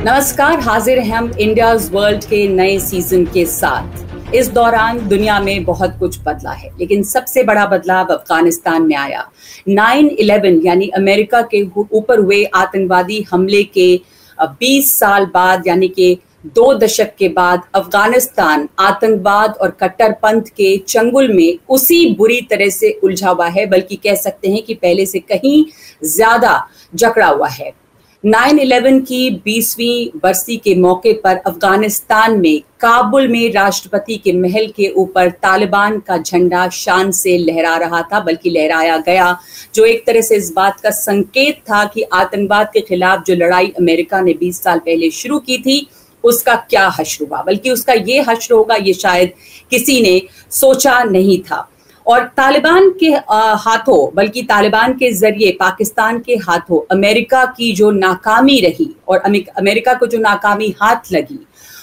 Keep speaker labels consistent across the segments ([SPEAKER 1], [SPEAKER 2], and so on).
[SPEAKER 1] नमस्कार, हाजिर हैं हम इंडिया वर्ल्ड के नए सीज़न के साथ। इस दौरान दुनिया में बहुत कुछ बदला है, लेकिन सबसे बड़ा बदलाव अफ़गानिस्तान में आया। 9/11 यानी अमेरिका के ऊपर हुए आतंकवादी हमले के 20 साल बाद, यानी कि दो दशक के बाद अफ़गानिस्तान, आतंकवाद और कट्टरपंथ के चंगुल में उसी बुरी तरह से उलझा हुआ है, बल्कि कह सकते हैं कि पहले से कहीं ज़्यादा जकड़ा हुआ है। 9/11 की 20वीं बरसी के मौके पर अफ़गानिस्तान में काबुल में राष्ट्रपति के महल के ऊपर तालिबान का झंडा शान से लहरा रहा था, बल्कि लहराया गया, जो एक तरह से इस बात का संकेत था कि आतंकवाद के खिलाफ जो लड़ाई अमेरिका ने 20 साल पहले शुरू की थी उसका क्या हश्र हुआ? बल्कि उसका ये हश्र होगा, ये शायद किसी ने सोचा नहीं था। और तालिबान के हाथों, बल्कि तालिबान के ज़रिए, पाकिस्तान के हाथों, अमेरिका की जो नाकामी रही, और अमेरिका को जो नाकामी हाथ लगी,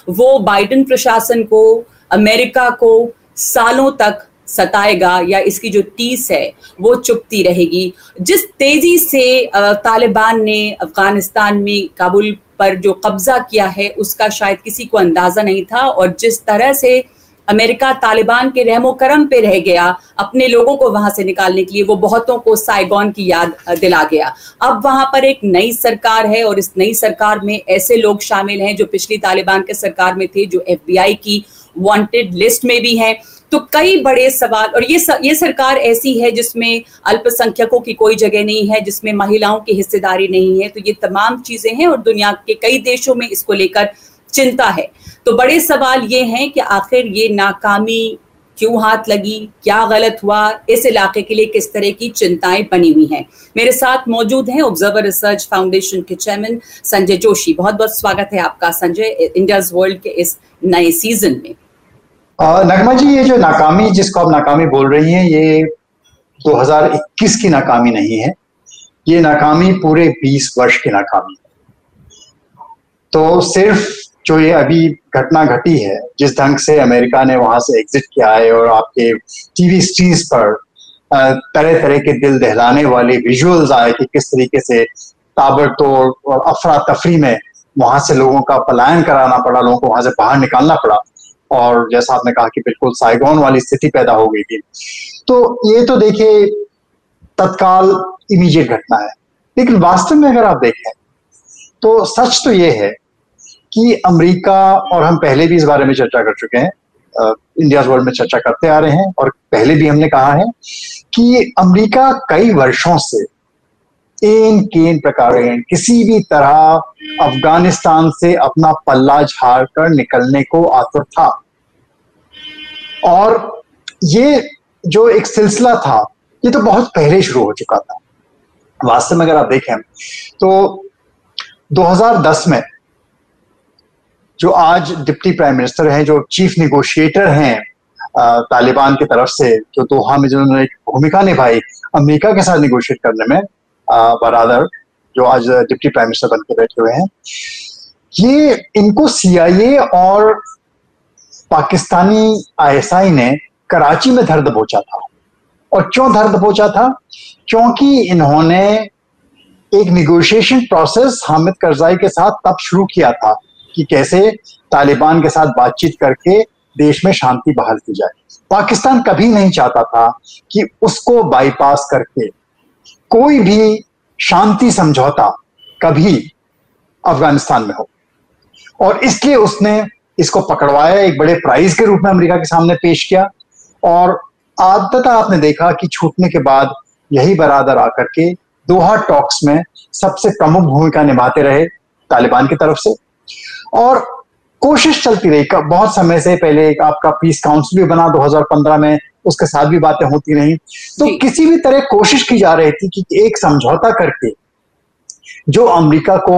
[SPEAKER 1] वो बाइडन प्रशासन को, अमेरिका को सालों तक सताएगा, या इसकी जो टीस है, वो चुपती रहेगी। जिस तेज़ी से तालिबान ने अफ़गानिस्तान में काबुल पर जो कब्जा किया है, उसका शायद किसी को अंदाज़ा नहीं था और जिस तरह से अमेरिका तालिबान के रहमो करम पे रह गया, अपने लोगों को वहाँ से निकालने के लिए वो बहुतों को साइगॉन की याद दिला गया। अब वहाँ पर एक नई सरकार है और इस नई सरकार में ऐसे लोग शामिल हैं जो पिछली तालिबान के सरकार में थे, जो एफबीआई की वांटेड लिस्ट में भी हैं। तो कई बड़े सवाल, और ये ये सरकार ऐसी है जिसमें अल्पसंख्यकों की कोई जगह नहीं है, जिसमें महिलाओं की हिस्सेदारी नहीं है तो ये तमाम चीज़ें हैं और दुनिया के कई देशों में इसको लेकर चिंता है। तो बड़े सवाल ये हैं कि आखिर ये नाकामी क्यों हाथ लगी, क्या गलत हुआ, इस इलाके के लिए किस तरह की चिंताएँ बनी हुई हैं? मेरे साथ मौजूद हैं ऑब्जर्वर रिसर्च फाउंडेशन के चेयरमैन संजय जोशी। बहुत बहुत स्वागत है आपका संजय इंडिया वर्ल्ड के इस नए सीज़न में।
[SPEAKER 2] नगमा जी, ये जो नाकामी, जिसको आप नाकामी बोल रही हैं, ये 2021 की नाकामी नहीं है। ये नाकामी पूरे 20 वर्ष की नाकामी है। तो सिर्फ़ जो ये अभी घटना घटी है, जिस ढंग से अमेरिका ने वहाँ से एग्जिट किया है और आपके टीवी स्क्रीन पर तरह तरह के दिल दहलाने वाले विजुअल्स आए कि किस तरीके से ताबड़तोड़ और अफरा तफरी में वहाँ से लोगों का पलायन कराना पड़ा, लोगों को वहाँ से बाहर निकालना पड़ा और जैसा आपने कहा कि बिल्कुल साइगोन वाली स्थिति पैदा हो गई थी। तो ये तो देखिए, तत्काल इमीडिएट घटना है। लेकिन वास्तव में अगर आप देखें तो सच तो ये है कि अमेरिका और हम पहले भी इस बारे में चर्चा कर चुके हैं इंडिया वर्ल्ड में चर्चा करते आ रहे हैं और पहले भी हमने कहा है कि अमेरिका कई वर्षों से इन केन प्रकार किसी भी तरह अफ़गानिस्तान से अपना पल्ला झाड़ कर निकलने को आतुर था। और ये जो एक सिलसिला था, ये तो बहुत पहले शुरू हो चुका था। वास्तव में अगर आप देखें तो 2010 में जो आज डिप्टी प्राइम मिनिस्टर हैं, जो चीफ निगोशिएटर हैं तालिबान की तरफ़ से, जो दोहा में जिन्होंने एक भूमिका निभाई अमेरिका के साथ निगोशिएट करने में बरादर जो आज डिप्टी प्राइम मिनिस्टर बन के बैठे हुए हैं। ये, इनको सीआईए और पाकिस्तानी आईएसआई ने कराची में धर दबोचा था। और क्यों धर दबोचा था? क्योंकि इन्होंने एक निगोशिएशन प्रोसेस हामिद करजाई के साथ तब शुरू किया था कि कैसे तालिबान के साथ बातचीत करके देश में शांति बहाल की जाए। पाकिस्तान कभी नहीं चाहता था कि उसको बाईपास करके कोई भी शांति समझौता कभी अफ़गानिस्तान में हो। और इसलिए उसने इसको पकड़वाया, एक बड़े प्राइज के रूप में अमेरिका के सामने पेश किया। और आदत आपने देखा कि छूटने के बाद यही बरादर आकर के दोहा टॉक्स में सबसे प्रमुख भूमिका निभाते रहे तालिबान की तरफ़ से। और कोशिश चलती रही। बहुत समय से पहले एक आपका पीस काउंसिल भी बना 2015 में उसके साथ भी बातें होती रही। तो किसी भी तरह कोशिश की जा रही थी कि एक समझौता करके जो अमेरिका को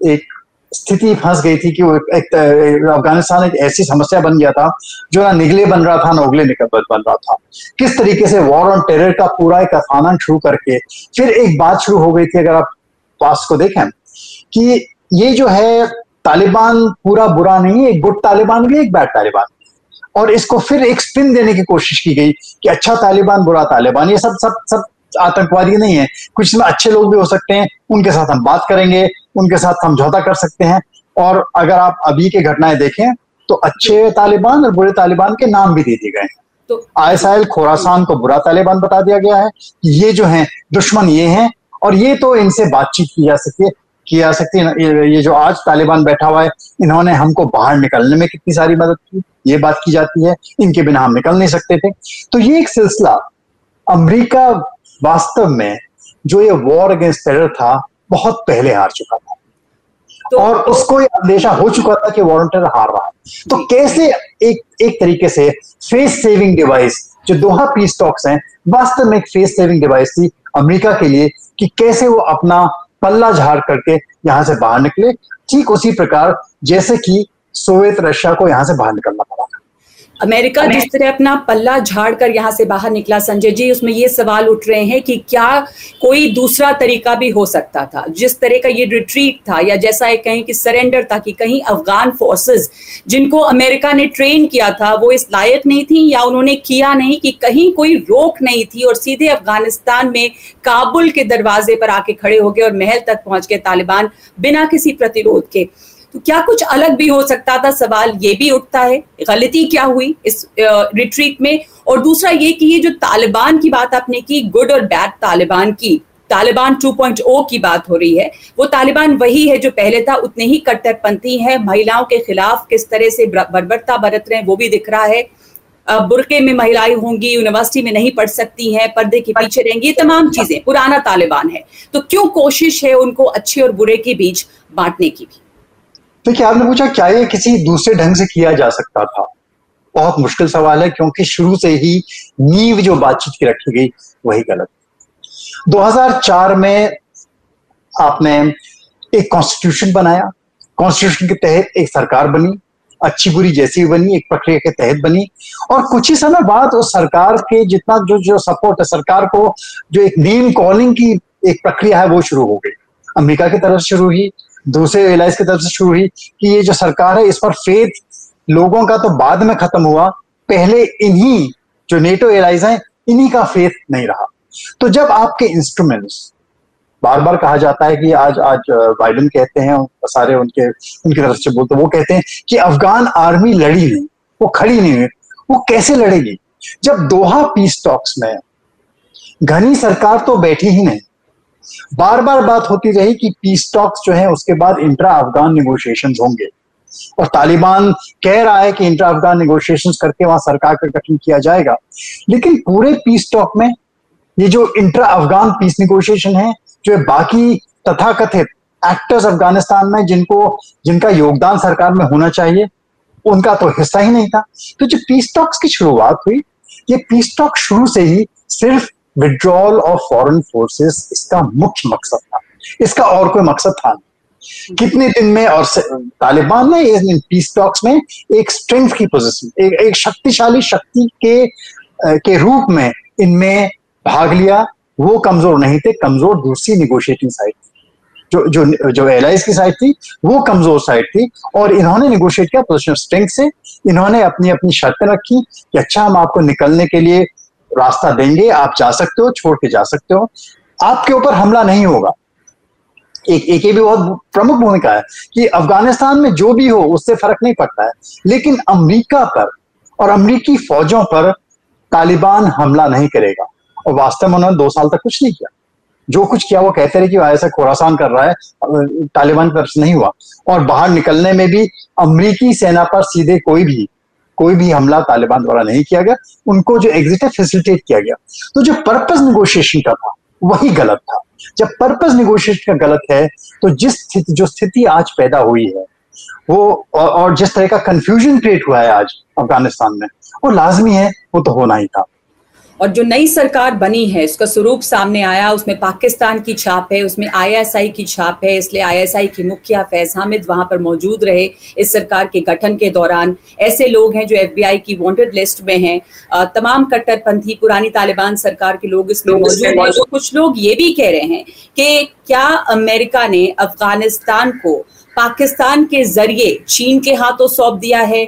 [SPEAKER 2] एक स्थिति फंस गई थी कि वो एक अफ़गानिस्तान एक ऐसी समस्या बन गया था जो ना निगले बन रहा था ना उगले निकल बन रहा था। किस तरीके से वॉर ऑन टेरर का पूरा एक अफाना शुरू करके फिर एक बात शुरू हो गई थी अगर आप पास को देखें कि ये जो है तालिबान पूरा बुरा नहीं है एक गुड तालिबान भी एक बैड तालिबान और इसको फिर एक स्पिन देने की कोशिश की गई कि अच्छा तालिबान बुरा तालिबान ये सब सब सब आतंकवादी नहीं है। कुछ इसमें अच्छे लोग भी हो सकते हैं उनके साथ हम बात करेंगे उनके साथ समझौता कर सकते हैं। और अगर आप अभी की घटनाएँ देखें तो अच्छे तालिबान और बुरे तालिबान के नाम भी दे दिए गए हैं। तो आयसाइल खोरासान को बुरा तालिबान बता दिया गया है। ये जो है दुश्मन ये हैं और ये तो इनसे बातचीत की जा सकती है की जा सकती है ये जो आज तालिबान बैठा हुआ है इन्होंने हमको बाहर निकलने में कितनी सारी मदद की? ये बात की जाती है। इनके बिना हम निकल नहीं सकते थे। तो ये एक सिलसिला अमेरिका वास्तव में जो ये वॉर अगेंस्ट टेरर था बहुत पहले हार चुका था। तो, और उसको ये अंदेशा हो चुका था कि वॉरंटियर हार रहा है। तो कैसे एक एक तरीके से फेस सेविंग डिवाइस जो दोहा पीस टॉक्स हैं वास्तव में एक फेस सेविंग डिवाइस थी अमेरिका के लिए कि कैसे वो अपना पल्ला झाड़ करके यहाँ से बाहर निकले। ठीक उसी प्रकार जैसे कि सोवियत रशिया को यहाँ से बाहर निकलना पड़ा।
[SPEAKER 1] अमेरिका जिस तरह अपना पल्ला झाड़ कर यहाँ से बाहर निकला संजय जी उसमें ये सवाल उठ रहे हैं कि क्या कोई दूसरा तरीका भी हो सकता था? जिस तरह का ये रिट्रीट था या जैसा एक कहें कि सरेंडर था कि कहीं अफगान फोर्सेस जिनको अमेरिका ने ट्रेन किया था वो इस लायक नहीं थी या उन्होंने किया नहीं कि कहीं कोई रोक नहीं थी और सीधे अफ़गानिस्तान में काबुल के दरवाजे पर आके खड़े हो गए और महल तक पहुँच गए तालिबान बिना किसी प्रतिरोध के। तो क्या कुछ अलग भी हो सकता था? सवाल ये भी उठता है, गलती क्या हुई इस रिट्रीट में? और दूसरा ये कि ये जो तालिबान की बात आपने की गुड और बैड तालिबान की, तालिबान 2.0 की बात हो रही है, वो तालिबान वही है जो पहले था, उतने ही कट्टरपंथी है, महिलाओं के खिलाफ किस तरह से बर्बरता बरत रहे हैं, वो भी दिख रहा है। बुरके में महिलाएँ होंगी यूनिवर्सिटी में नहीं पढ़ सकती हैं, पर्दे के पीछे रहेंगी, ये तमाम चीज़ें, पुराना तालिबान है। तो क्यों कोशिश है उनको अच्छे और बुरे के बीच बांटने की भी?
[SPEAKER 2] देखिए आपने पूछा, क्या ये किसी दूसरे ढंग से किया जा सकता था? बहुत मुश्किल सवाल है, क्योंकि शुरू से ही नींव जो बातचीत की रखी गई, वही गलत 2004 में आपने एक कॉन्स्टिट्यूशन बनाया। कॉन्स्टिट्यूशन के तहत एक सरकार बनी, अच्छी बुरी जैसी भी बनी, एक प्रक्रिया के तहत बनी। और कुछ ही समय बाद उस सरकार के जितना जो जो सपोर्ट है, सरकार को जो एक नेम कॉलिंग की एक प्रक्रिया है, वो शुरू हो गई। अमेरिका की तरफ़ शुरू हुई दूसरे एलाइज की तरफ़ से शुरू हुई कि ये जो सरकार है, इस पर फेथ लोगों का तो बाद में खत्म हुआ। पहले इन्हीं जो नेटो एलाइज हैं, इन्हीं का फेथ नहीं रहा। तो जब आपके इंस्ट्रूमेंट्स बार बार कहा जाता है कि आज आज बाइडन कहते हैं, सारे उनके, उनकी तरफ़ से बोलते वो कहते हैं कि अफगान आर्मी लड़ी नहीं, वो खड़ी नहीं हुई। वो कैसे लड़ेगी? जब दोहा पीस टॉक्स में घनी सरकार तो बैठी ही नहीं। बार बार बात होती रही कि पीस टॉक्स जो है, उसके बाद इंट्रा अफगान निगोशिएशन होंगे। और तालिबान कह रहा है कि इंट्रा अफगान निगोशिएशन करके वहाँ सरकार का गठन किया जाएगा। लेकिन पूरे पीस टॉक में ये जो इंट्रा अफगान पीस निगोशिएशन है, जो बाकी तथाकथित एक्टर्स अफ़गानिस्तान में जिनको, जिनका योगदान सरकार में होना चाहिए, उनका तो हिस्सा ही नहीं था। तो जो पीस टॉक्स की शुरुआत हुई, ये पीस टॉक शुरू से ही सिर्फ़ विड्रॉल ऑफ़ फॉरेन फोर्सेस इसका मुख्य मकसद था। इसका और कोई मकसद था नहीं। कितने दिन में और तालिबान ने पीस टॉक्स में एक स्ट्रेंथ की पोजीशन एक, एक शक्तिशाली शक्ति के के रूप में इनमें भाग लिया। वो कमज़ोर नहीं थे कमज़ोर दूसरी निगोशिएटिंग साइड थी। जो जो जो एलाइज की साइड थी वो कमज़ोर साइड थी और इन्होंने निगोशिएट किया पोजिशन ऑफ़ स्ट्रेंथ से। इन्होंने अपनी अपनी शर्तें रखी कि अच्छा हम आपको निकलने के लिए रास्ता देंगे, आप जा सकते हो, छोड़ के जा सकते हो। आपके ऊपर हमला नहीं होगा। एक एक ये भी बहुत प्रमुख भूमिका है कि अफ़गानिस्तान में जो भी हो, उससे फ़र्क नहीं पड़ता है। लेकिन अमेरिका पर और अमरीकी फौजों पर तालिबान हमला नहीं करेगा। और वास्तव में उन्होंने दो साल तक कुछ नहीं किया। जो कुछ किया, वो कहते रहे कि ऐसा खोरासान कर रहा है तालिबान तरफ़ नहीं हुआ। और बाहर निकलने में भी अमरीकी सेना पर सीधे कोई भी कोई भी हमला तालिबान द्वारा नहीं किया गया उनको जो एग्जिट है फैसिलिटेट किया गया। तो जो पर्पज निगोशिएशन का था वही गलत था। जब पर्पज निगोशिएशन का गलत है तो जिस स्थिति जो स्थिति आज पैदा हुई है वो और, और जिस तरह का कंफ्यूजन क्रिएट हुआ है आज अफ़गानिस्तान में वो लाजमी है वो तो होना ही था।
[SPEAKER 1] और जो नई सरकार बनी है उसका स्वरूप सामने आया उसमें पाकिस्तान की छाप है उसमें आईएसआई की छाप है इसलिए आईएसआई की मुखिया फैज हामिद वहाँ पर मौजूद रहे इस सरकार के गठन के दौरान। ऐसे लोग हैं जो एफबीआई की वांटेड लिस्ट में हैं। तमाम कट्टरपंथी पुरानी तालिबान सरकार के लोग इसमें मौजूद हैं। तो कुछ लोग ये भी कह रहे हैं कि क्या अमेरिका ने अफ़गानिस्तान को पाकिस्तान के ज़रिए चीन के हाथों सौंप दिया है?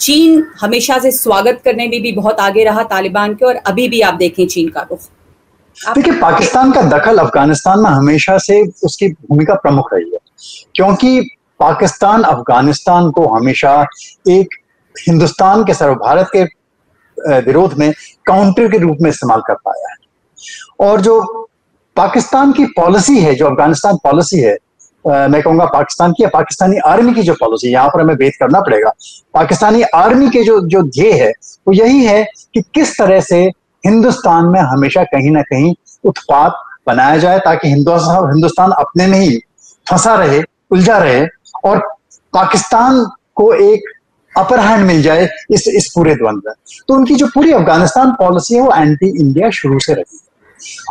[SPEAKER 1] चीन हमेशा से स्वागत करने में भी भी बहुत आगे रहा तालिबान के, और अभी भी आप देखें चीन का रुख।
[SPEAKER 2] देखिए, पाकिस्तान का दखल अफ़गानिस्तान में हमेशा से उसकी भूमिका प्रमुख रही है, क्योंकि पाकिस्तान अफ़गानिस्तान को हमेशा एक हिंदुस्तान के सर्व भारत के विरोध में काउंटर के रूप में इस्तेमाल कर पाया है। और जो पाकिस्तान की पॉलिसी है, जो अफ़गानिस्तान पॉलिसी है मैं कहूँगा पाकिस्तान की या पाकिस्तानी आर्मी की जो पॉलिसी यहाँ पर हमें भेद करना पड़ेगा। पाकिस्तानी आर्मी के जो जो ध्येय है, वो यही है कि किस तरह से हिंदुस्तान में हमेशा कहीं ना कहीं उत्पाद बनाया जाए, ताकि हिंदुस्तान हिंदुस्तान अपने में ही फंसा रहे, उलझा रहे, और पाकिस्तान को एक अपर हैंड मिल जाए इस इस पूरे द्वंद्व में। तो उनकी जो पूरी अफ़गानिस्तान पॉलिसी है, वो एंटी इंडिया शुरू से रही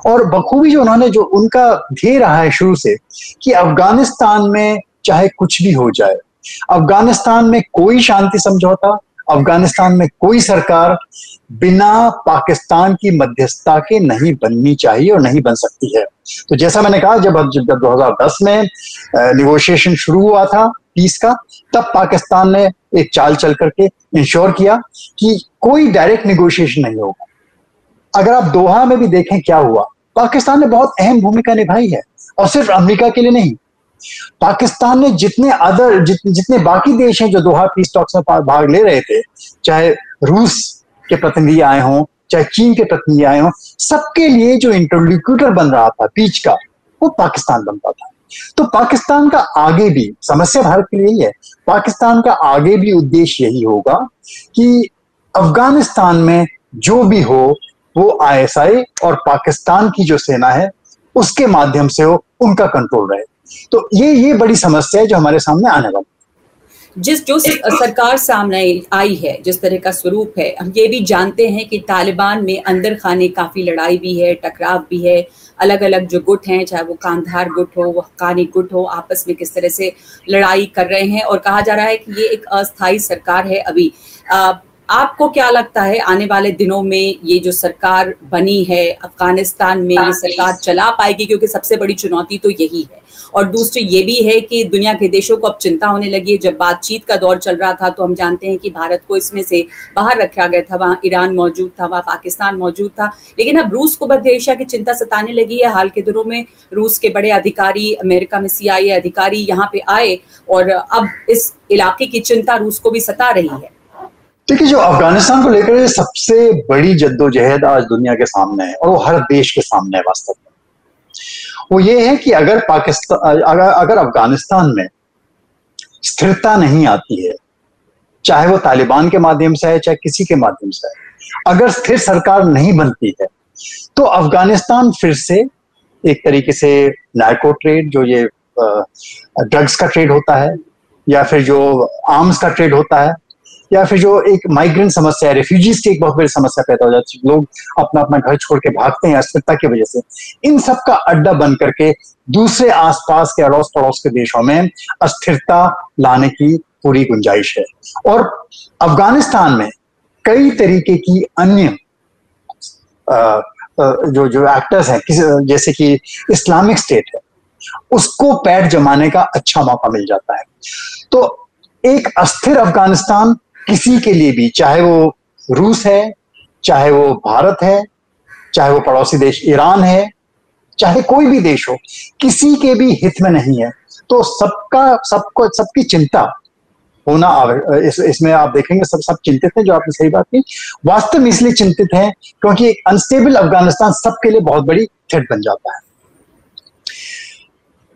[SPEAKER 2] और बखूबी जो उन्होंने जो उनका ध्येय रहा है शुरू से कि अफ़गानिस्तान में चाहे कुछ भी हो जाए, अफ़गानिस्तान में कोई शांति समझौता, अफ़गानिस्तान में कोई सरकार बिना पाकिस्तान की मध्यस्थता के नहीं बननी चाहिए और नहीं बन सकती है। तो जैसा मैंने कहा, जब जब 2010 में निगोशिएशन शुरू हुआ था पीस का, तब पाकिस्तान ने एक चाल चल करके इंश्योर किया कि कोई डायरेक्ट निगोशिएशन नहीं होगा। अगर आप दोहा में भी देखें क्या हुआ पाकिस्तान ने बहुत अहम भूमिका निभाई है और सिर्फ़ अमेरिका के लिए नहीं। पाकिस्तान ने जितने अदर जित, जितने बाकी देश हैं जो दोहा पीस टॉक्स में भाग ले रहे थे चाहे रूस के प्रतिनिधि आए हों चाहे चीन के प्रतिनिधि आए हों सबके लिए जो इंटरल्यूक्यूटर बन रहा था पीच का वो पाकिस्तान बनता था। तो पाकिस्तान का आगे भी समस्या भारत के लिए है पाकिस्तान का आगे भी उद्देश्य यही होगा कि अफ़गानिस्तान में जो भी हो वो आईएसआई और पाकिस्तान की जो सेना है, उसके माध्यम से हो उनका कंट्रोल रहे। तो ये ये बड़ी समस्या है जो हमारे सामने आने वाली
[SPEAKER 1] जिस, जो सरकार सामने आई है, जिस तरह का स्वरूप है, हम ये भी जानते हैं कि तालिबान में अंदर खाने काफ़ी लड़ाई भी है, टकराव भी है। अलग अलग जो गुट हैं, चाहे वो कांधार गुट हो, वो हकानी गुट हो, आपस में किस तरह से लड़ाई कर रहे हैं और कहा जा रहा है कि ये एक अस्थाई सरकार है अभी। आपको क्या लगता है, आने वाले दिनों में ये जो सरकार बनी है, अफ़गानिस्तान में ये सरकार चला पाएगी? क्योंकि सबसे बड़ी चुनौती तो यही है। और दूसरी ये भी है कि दुनिया के देशों को अब चिंता होने लगी है। जब बातचीत का दौर चल रहा था तो हम जानते हैं कि भारत को इसमें से बाहर रखा गया था। वहाँ ईरान मौजूद था, वहाँ पाकिस्तान मौजूद था। लेकिन अब रूस को मध्य एशिया की चिंता सताने लगी है। हाल के दिनों में रूस के बड़े अधिकारी, अमेरिका में सीआईए अधिकारी यहाँ पे आए और अब इस इलाके की चिंता रूस को भी सता रही है।
[SPEAKER 2] देखिए, जो अफ़गानिस्तान को लेकर सबसे बड़ी जद्दोजहद आज दुनिया के सामने है और वो हर देश के सामने है वास्तव में। वो ये है कि अगर पाकिस्तान अगर अगर अफ़गानिस्तान में स्थिरता नहीं आती है, चाहे वो तालिबान के माध्यम से है, चाहे किसी के माध्यम से है, अगर स्थिर सरकार नहीं बनती है तो अफ़गानिस्तान फिर से एक तरीके से नार्को ट्रेड जो ये ड्रग्स का ट्रेड होता है, या फिर जो आर्म्स का ट्रेड होता है या फिर जो एक माइग्रेंट समस्या है रेफ्यूजीज की एक बहुत बड़ी समस्या पैदा हो जाती है। लोग अपना अपना घर छोड़ के भागते हैं अस्थिरता की वजह से। इन सब का अड्डा बन करके दूसरे आसपास के अड़ोस पड़ोस के देशों में अस्थिरता लाने की पूरी गुंजाइश है। और अफ़गानिस्तान में कई तरीके की अन्य जो जो एक्टर्स हैं जैसे कि इस्लामिक स्टेट है, उसको पैर जमाने का अच्छा मौका मिल जाता है। तो एक अस्थिर अफ़गानिस्तान किसी के लिए भी चाहे वो रूस है चाहे वो भारत है चाहे वो पड़ोसी देश ईरान है चाहे कोई भी देश हो किसी के भी हित में नहीं है। तो सबका सबको सबकी चिंता होना इस, इसमें आप देखेंगे सब सब चिंतित हैं जो आपने सही बात की। वास्तव में इसलिए चिंतित हैं क्योंकि एक अनस्टेबल अफ़गानिस्तान सबके लिए बहुत बड़ी थ्रेट बन जाता है।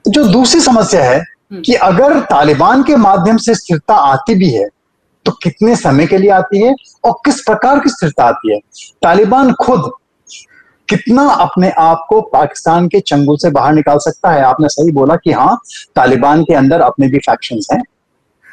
[SPEAKER 2] जो दूसरी समस्या है हम्म। कि अगर तालिबान के माध्यम से स्थिरता आती भी है तो कितने समय के लिए आती है और किस प्रकार की स्थिरता आती है? तालिबान खुद कितना अपने आप को पाकिस्तान के चंगुल से बाहर निकाल सकता है? आपने सही बोला कि हाँ तालिबान के अंदर अपने भी फैक्शन हैं।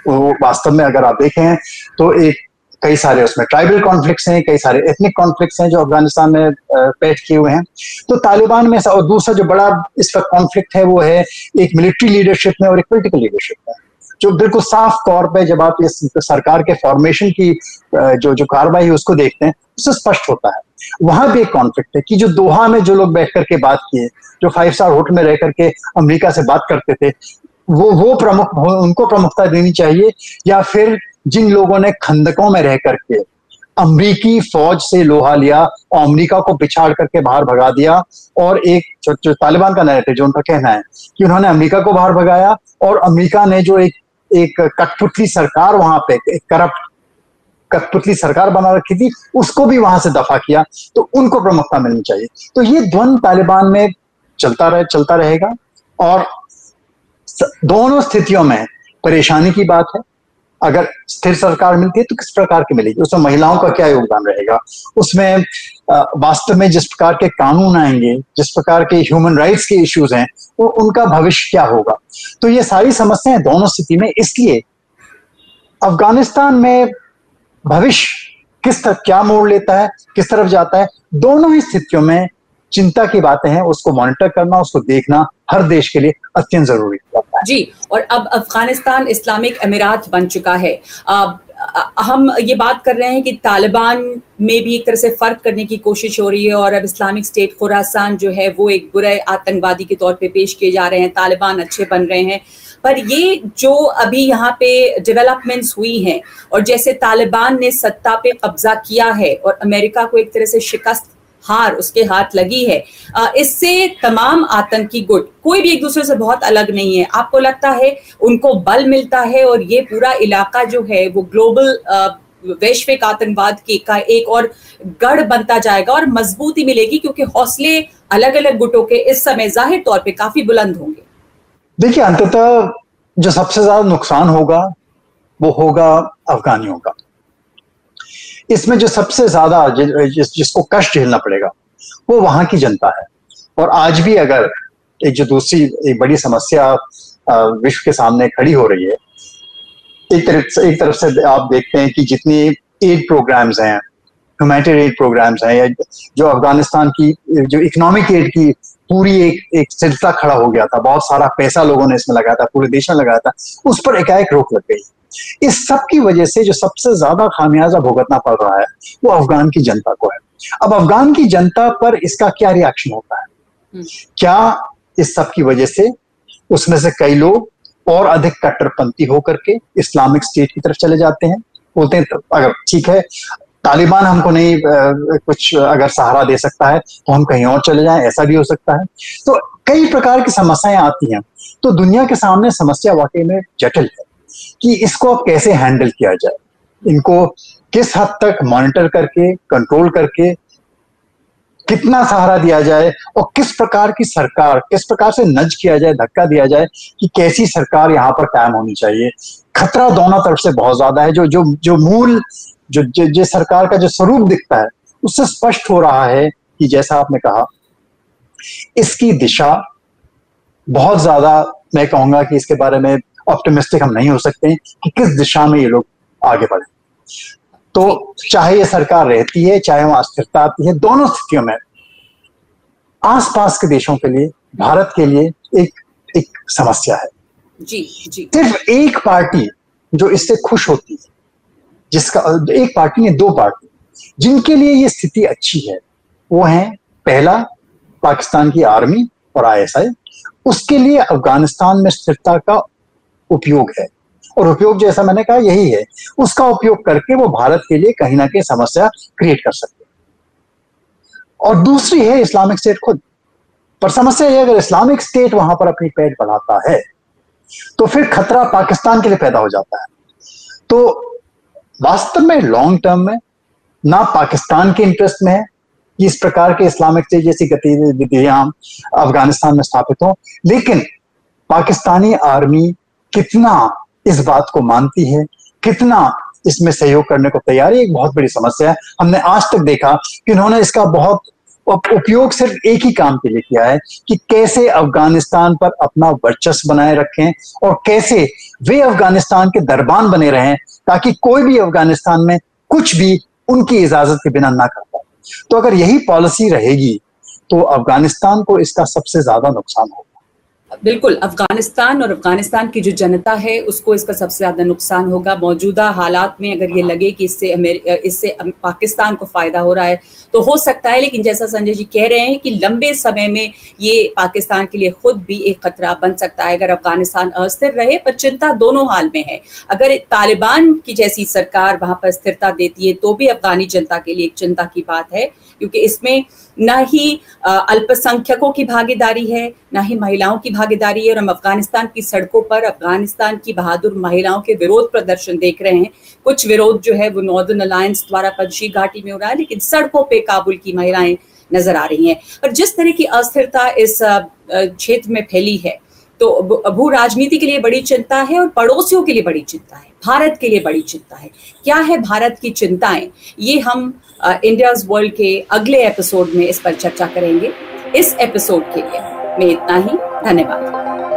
[SPEAKER 2] वो वास्तव में अगर आप देखें तो एक, कई सारे उसमें ट्राइबल कॉन्फ्लिक्ट्स हैं, कई सारे एथनिक कॉन्फ्लिक्ट्स हैं जो अफ़गानिस्तान में पेश किए हुए हैं। तो तालिबान में और दूसरा जो बड़ा इस वक्त कॉन्फ्लिक्ट है वो है एक मिलिट्री लीडरशिप में और एक पोलिटिकल लीडरशिप में। जो बिल्कुल साफ़ तौर पे जब आप इस सरकार के फॉर्मेशन की जो जो कार्रवाई है उसको देखते हैं उससे स्पष्ट होता है। वहाँ भी एक कॉन्फ्लिक्ट है कि जो दोहा में जो लोग बैठ करके बात किए जो फाइव स्टार होटल में रह करके अमेरिका से बात करते थे वो वो प्रमुख उनको प्रमुखता देनी चाहिए या फिर जिन लोगों ने खंदकों में रह करके अमरीकी फौज से लोहा लिया और अमरीका को पिछाड़ करके बाहर भगा दिया और एक जो, जो तालिबान का नैरेटिव जो उनका कहना है कि उन्होंने अमरीका को बाहर भगाया और अमरीका ने जो एक एक कठपुतली सरकार वहाँ पे करप्ट, कठपुतली सरकार बना रखी थी, उसको भी वहाँ से दफ़ा किया तो उनको प्रमुखता मिलनी चाहिए। तो ये द्वंद तालिबान में चलता रहे, चलता रहेगा, और दोनों स्थितियों में परेशानी की बात है अगर स्थिर सरकार मिलती है तो किस प्रकार की मिलेगी? उसमें महिलाओं का क्या योगदान रहेगा? उसमें वास्तव में जिस प्रकार के कानून आएँगे, जिस प्रकार के ह्यूमन राइट्स के इश्यूज़ हैं वो उनका भविष्य क्या होगा? तो ये सारी समस्याएँ दोनों स्थिति में इसलिए अफ़गानिस्तान में भविष्य किस तरफ़ क्या मोड़ लेता है, किस तरफ़ जाता है, दोनों ही स्थितियों में चिंता की बातें हैं, उसको मॉनिटर करना, उसको देखना हर देश के लिए अत्यंत ज़रूरी
[SPEAKER 1] जी, और अब अफ़गानिस्तान इस्लामिक अमीरात बन चुका है। अब हम ये बात कर रहे हैं कि तालिबान में भी एक तरह से फ़र्क करने की कोशिश हो रही है, और अब इस्लामिक स्टेट खुरासान जो है वो एक बुरे आतंकवादी के तौर पे पेश किए जा रहे हैं। तालिबान अच्छे बन रहे हैं। पर ये जो अभी यहाँ पे डेवलपमेंट्स हुई हैं, और जैसे तालिबान ने सत्ता पे कब्जा किया है, और अमेरिका को एक तरह से शिकस्त हार, उसके हाथ लगी है। इससे तमाम आतंकी गुट, कोई भी एक दूसरे से बहुत अलग नहीं है। आपको लगता है उनको बल मिलता है और ये पूरा इलाका जो है, वो ग्लोबल वैश्विक आतंकवाद के का एक और गढ़ बनता जाएगा और मजबूती मिलेगी क्योंकि हौसले अलग अलग गुटों के इस समय ज़ाहिर तौर पे काफ़ी बुलंद होंगे।
[SPEAKER 2] देखिए, अंततः जो सबसे ज़्यादा नुकसान होगा, वो होगा अफगानियों का। इसमें जो सबसे ज़्यादा जिस, जिसको कष्ट झेलना पड़ेगा वो वहाँ की जनता है। और आज भी अगर एक जो दूसरी एक बड़ी समस्या विश्व के सामने खड़ी हो रही है एक तरफ़ से एक तरफ़ से आप देखते हैं कि जितनी एड प्रोग्राम्स हैं ह्यूमैनिटेरियन एड प्रोग्राम्स हैं या जो अफ़गानिस्तान की जो इकोनॉमिक एड की पूरी एक एक सिलसिला खड़ा हो गया था बहुत सारा पैसा लोगों ने इसमें लगाया था पूरे देश में लगाया था उस पर एकाएक रोक लग गई। इस सब की वजह से जो सबसे ज़्यादा खामियाजा भुगतना पड़ रहा है वो अफगान की जनता को है। अब अफगान की जनता पर इसका क्या रिएक्शन होता है? हम्म। क्या इस सब की वजह से उसमें से कई लोग और अधिक कट्टरपंथी होकर के इस्लामिक स्टेट की तरफ़ चले जाते हैं? बोलते हैं तो अगर ठीक है तालिबान हमको नहीं कुछ अगर सहारा दे सकता है तो हम कहीं और चले जाएँ ऐसा भी हो सकता है। तो कई प्रकार की समस्याएँ आती हैं। तो दुनिया के सामने समस्या वाकई में जटिल है। कि इसको कैसे हैंडल किया जाए? इनको किस हद तक मॉनिटर करके कंट्रोल करके, कितना सहारा दिया जाए और किस प्रकार की सरकार, किस प्रकार से नज किया जाए, धक्का दिया जाए कि कैसी सरकार यहाँ पर कायम होनी चाहिए? खतरा दोनों तरफ़ से बहुत ज़्यादा है। जो जो जो मूल, जो जिस सरकार का जो स्वरूप दिखता है, उससे स्पष्ट हो रहा है कि जैसा आपने कहा, इसकी दिशा बहुत ज़्यादा, मैं कहूँगा कि इसके बारे में ऑप्टिमिस्टिक हम नहीं हो सकते कि किस दिशा में ये लोग आगे बढ़े। तो चाहे ये सरकार रहती है चाहे वहाँ अस्थिरता आती है दोनों स्थितियों में आसपास के देशों के लिए भारत के लिए एक एक समस्या है।
[SPEAKER 1] जी जी।
[SPEAKER 2] सिर्फ़ एक पार्टी जो इससे खुश होती है जिसका एक पार्टी ने दो पार्टी जिनके लिए ये स्थिति अच्छी है वो है पहला पाकिस्तान की आर्मी और आईएसआई। उसके लिए अफ़गानिस्तान में स्थिरता का उपयोग है। और उपयोग जैसा मैंने कहा, यही है। उसका उपयोग करके वो भारत के लिए कहीं ना कहीं समस्या क्रिएट कर सकते और दूसरी है इस्लामिक स्टेट खुद। पर समस्या ये अगर इस्लामिक स्टेट वहाँ पर अपनी पैर बढ़ाता है तो फिर खतरा पाकिस्तान के लिए पैदा हो जाता है। तो वास्तव में लॉन्ग टर्म में ना पाकिस्तान के इंटरेस्ट में है, कि इस प्रकार के इस्लामिक स्टेट जैसी गतिविधियाँ अफ़गानिस्तान में स्थापित हो। लेकिन पाकिस्तानी आर्मी कितना इस बात को मानती है, कितना इसमें सहयोग करने को तैयार है एक बहुत बड़ी समस्या है। हमने आज तक देखा कि उन्होंने इसका बहुत उपयोग सिर्फ़ एक ही काम के लिए किया है कि कैसे अफ़गानिस्तान पर अपना वर्चस्व बनाए रखें और कैसे वे अफ़गानिस्तान के दरबान बने रहें ताकि कोई भी अफ़गानिस्तान में कुछ भी उनकी इजाज़त के बिना ना कर पाए। तो अगर यही पॉलिसी रहेगी तो अफ़गानिस्तान को इसका सबसे ज़्यादा नुकसान होगा।
[SPEAKER 1] बिल्कुल अफ़गानिस्तान और अफ़गानिस्तान की जो जनता है उसको इसका सबसे ज़्यादा नुकसान होगा। मौजूदा हालात में अगर ये लगे कि इससे इससे पाकिस्तान को फ़ायदा हो रहा है तो हो सकता है लेकिन जैसा संजय जी कह रहे हैं कि लंबे समय में ये पाकिस्तान के लिए खुद भी एक खतरा बन सकता है अगर अफ़गानिस्तान अस्थिर रहे पर चिंता दोनों हाल में है। अगर तालिबान की जैसी सरकार वहाँ पर स्थिरता देती है तो भी अफगानी जनता के लिए एक चिंता की बात है क्योंकि इसमें न ही अल्पसंख्यकों की भागीदारी है, ना ही महिलाओं की भागीदारी है और हम अफ़गानिस्तान की सड़कों पर अफ़गानिस्तान की बहादुर महिलाओं के विरोध प्रदर्शन देख रहे हैं। कुछ विरोध जो है वो नॉर्दर्न अलायंस द्वारा पंची घाटी में हो रहा है, लेकिन सड़कों पर काबुल की महिलाएँ नज़र आ रही हैं। और जिस तरह की अस्थिरता इस क्षेत्र में फैली है तो भू राजनीति के लिए बड़ी चिंता है और पड़ोसियों के लिए बड़ी चिंता है। भारत के लिए बड़ी चिंता है। क्या है भारत की चिंताएँ? ये हम इंडियाज वर्ल्ड के अगले एपिसोड में इस पर चर्चा करेंगे। इस एपिसोड के लिए मैं इतना ही। धन्यवाद।